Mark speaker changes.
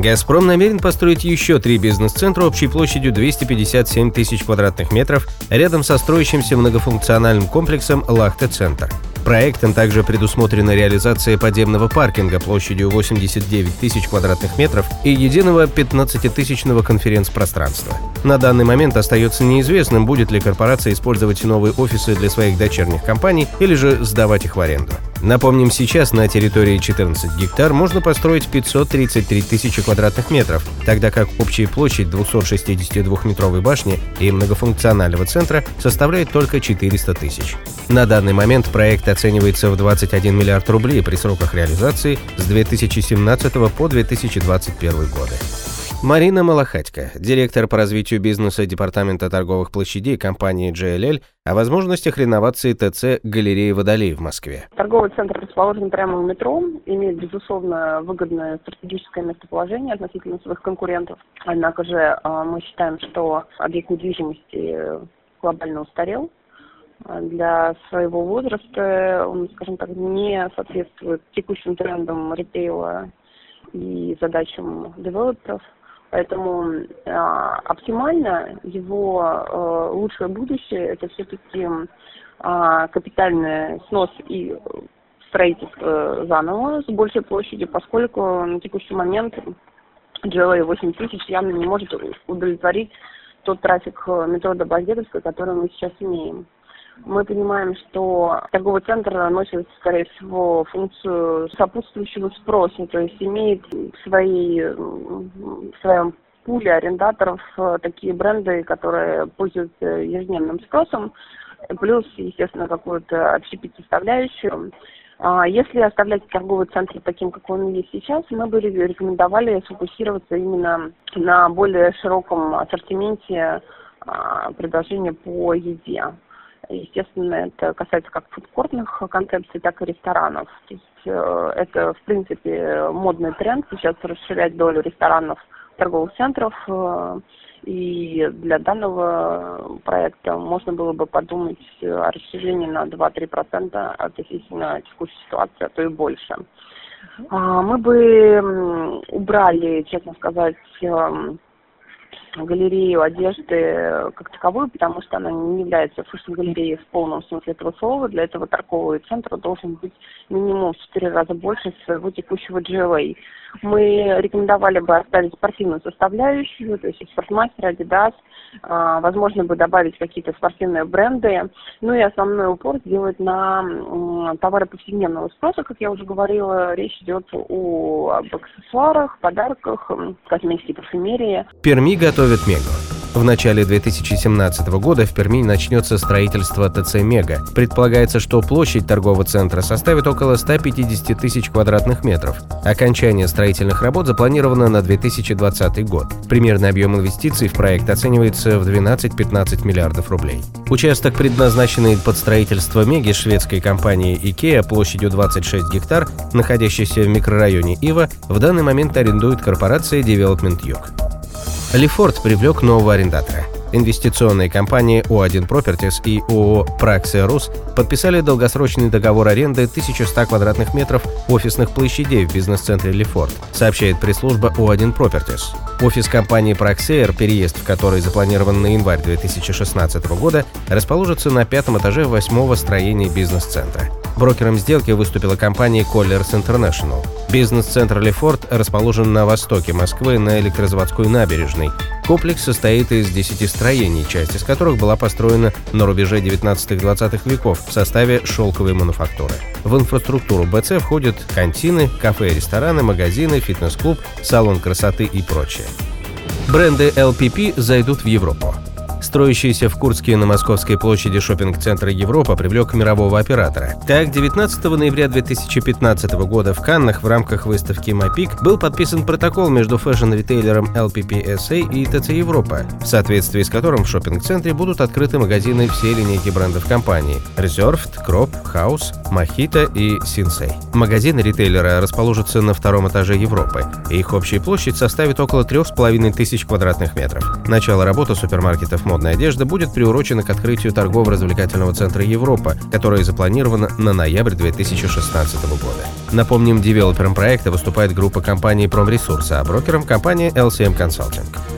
Speaker 1: «Газпром» намерен построить еще три бизнес-центра общей площадью 257 тысяч квадратных метров рядом со строящимся многофункциональным комплексом «Лахта-центр». Проектом также предусмотрена реализация подземного паркинга площадью 89 тысяч квадратных метров и единого 15-тысячного конференц-пространства. На данный момент остается неизвестным, будет ли корпорация использовать новые офисы для своих дочерних компаний или же сдавать их в аренду. Напомним, сейчас на территории 14 гектар можно построить 533 тысячи квадратных метров, тогда как общая площадь 262-метровой башни и многофункционального центра составляет только 400 тысяч. На данный момент проект оценивается в 21 миллиард рублей при сроках реализации с 2017 по 2021 годы. Марина Малахатько, директор по развитию бизнеса Департамента торговых площадей компании JLL, о возможностях реновации ТЦ галереи Водолей в Москве.
Speaker 2: Торговый центр расположен прямо в метро, имеет, безусловно, выгодное стратегическое местоположение относительно своих конкурентов. Однако же а, мы считаем, что объект недвижимости глобально устарел, для своего возраста он, скажем так, не соответствует текущим трендам ритейла и задачам девелоперов. Поэтому э, оптимально его э, лучшее будущее это все-таки э, капитальный снос и строительство заново с большей площадью, поскольку на текущий момент GLA 8000 явно не может удовлетворить тот трафик метро до Базедовска, который мы сейчас имеем мы понимаем, что торговый центр носит, скорее всего, функцию сопутствующего спроса, то есть имеет свои, в своем пуле арендаторов э, такие бренды, которые пользуются ежедневным спросом, плюс, естественно, какую-то общепит составляющую. А если оставлять торговый центр таким, как он есть сейчас, мы бы рекомендовали сфокусироваться именно на более широком ассортименте а, предложения по еде. Естественно, это касается как фудкортных концепций, так и ресторанов. То есть э, это, в принципе, модный тренд сейчас расширять долю ресторанов торговых центров. Э, и для данного проекта можно было бы подумать о расширении на 2-3% относительно текущей ситуации, а то и больше. А, мы бы убрали, честно сказать, эм, галерею одежды как таковую, потому что она не является fashion-галереей в полном смысле этого слова. Для этого торговый центр должен быть минимум в четыре раза больше своего текущего GLA. Мы рекомендовали бы оставить спортивную составляющую, то есть спортмастер, Adidas, а, возможно бы добавить какие-то спортивные бренды, ну и основной упор сделать на товары повседневного спроса, как я уже говорила, речь идет о, об аксессуарах, подарках, косметике, парфюмерии.
Speaker 1: Перми готовит Мегу. В начале 2017 года в Перми начнется строительство ТЦ «Мега». Предполагается, что площадь торгового центра составит около 150 тысяч квадратных метров. Окончание строительных работ запланировано на 2020 год. Примерный объем инвестиций в проект оценивается в 12-15 миллиардов рублей. Участок, предназначенный под строительство «Меги» шведской компании IKEA площадью 26 гектар, находящийся в микрорайоне Ива, в данный момент арендует корпорация Development Юг. Лефорт привлек нового арендатора. Инвестиционные компании O1 Properties и ООО Praxia Rus подписали долгосрочный договор аренды 1100 квадратных метров офисных площадей в бизнес-центре Лефорт, сообщает пресс-служба O1 Properties. Офис компании Praxair, переезд в который запланирован на январь 2016 года, расположится на пятом этаже восьмого строения бизнес-центра. Брокером сделки выступила компания Colliers International. Бизнес-центр Лефорт расположен на востоке Москвы на электрозаводской набережной. Комплекс состоит из 10 строений, часть из которых была построена на рубеже 19-20 веков в составе шелковой мануфактуры. В инфраструктуру БЦ входят кантины, кафе, рестораны, магазины, фитнес-клуб, салон красоты и прочее. Бренды LPP зайдут в Европу. Строящийся в Курске на Московской площади шопинг-центра Европа привлек мирового оператора. Так, 19 ноября 2015 года в Каннах в рамках выставки «MAPIC» был подписан протокол между fashion-ритейлером LPP SA и ТЦ Европа, в соответствии с которым в шопинг-центре будут открыты магазины всей линейки брендов компании – Reserved, Cropp, House, Mohito и Sinsay. Магазины ритейлера расположатся на втором этаже Европы, их общая площадь составит около 3,5 тысяч квадратных метров. Начало работы супермаркетов модной одежды будет приурочено к открытию торгово-развлекательного центра Европа, которое запланировано на ноябрь 2016 года. Напомним, девелопером проекта выступает группа компаний Промресурса, а брокером компания LCM Consulting.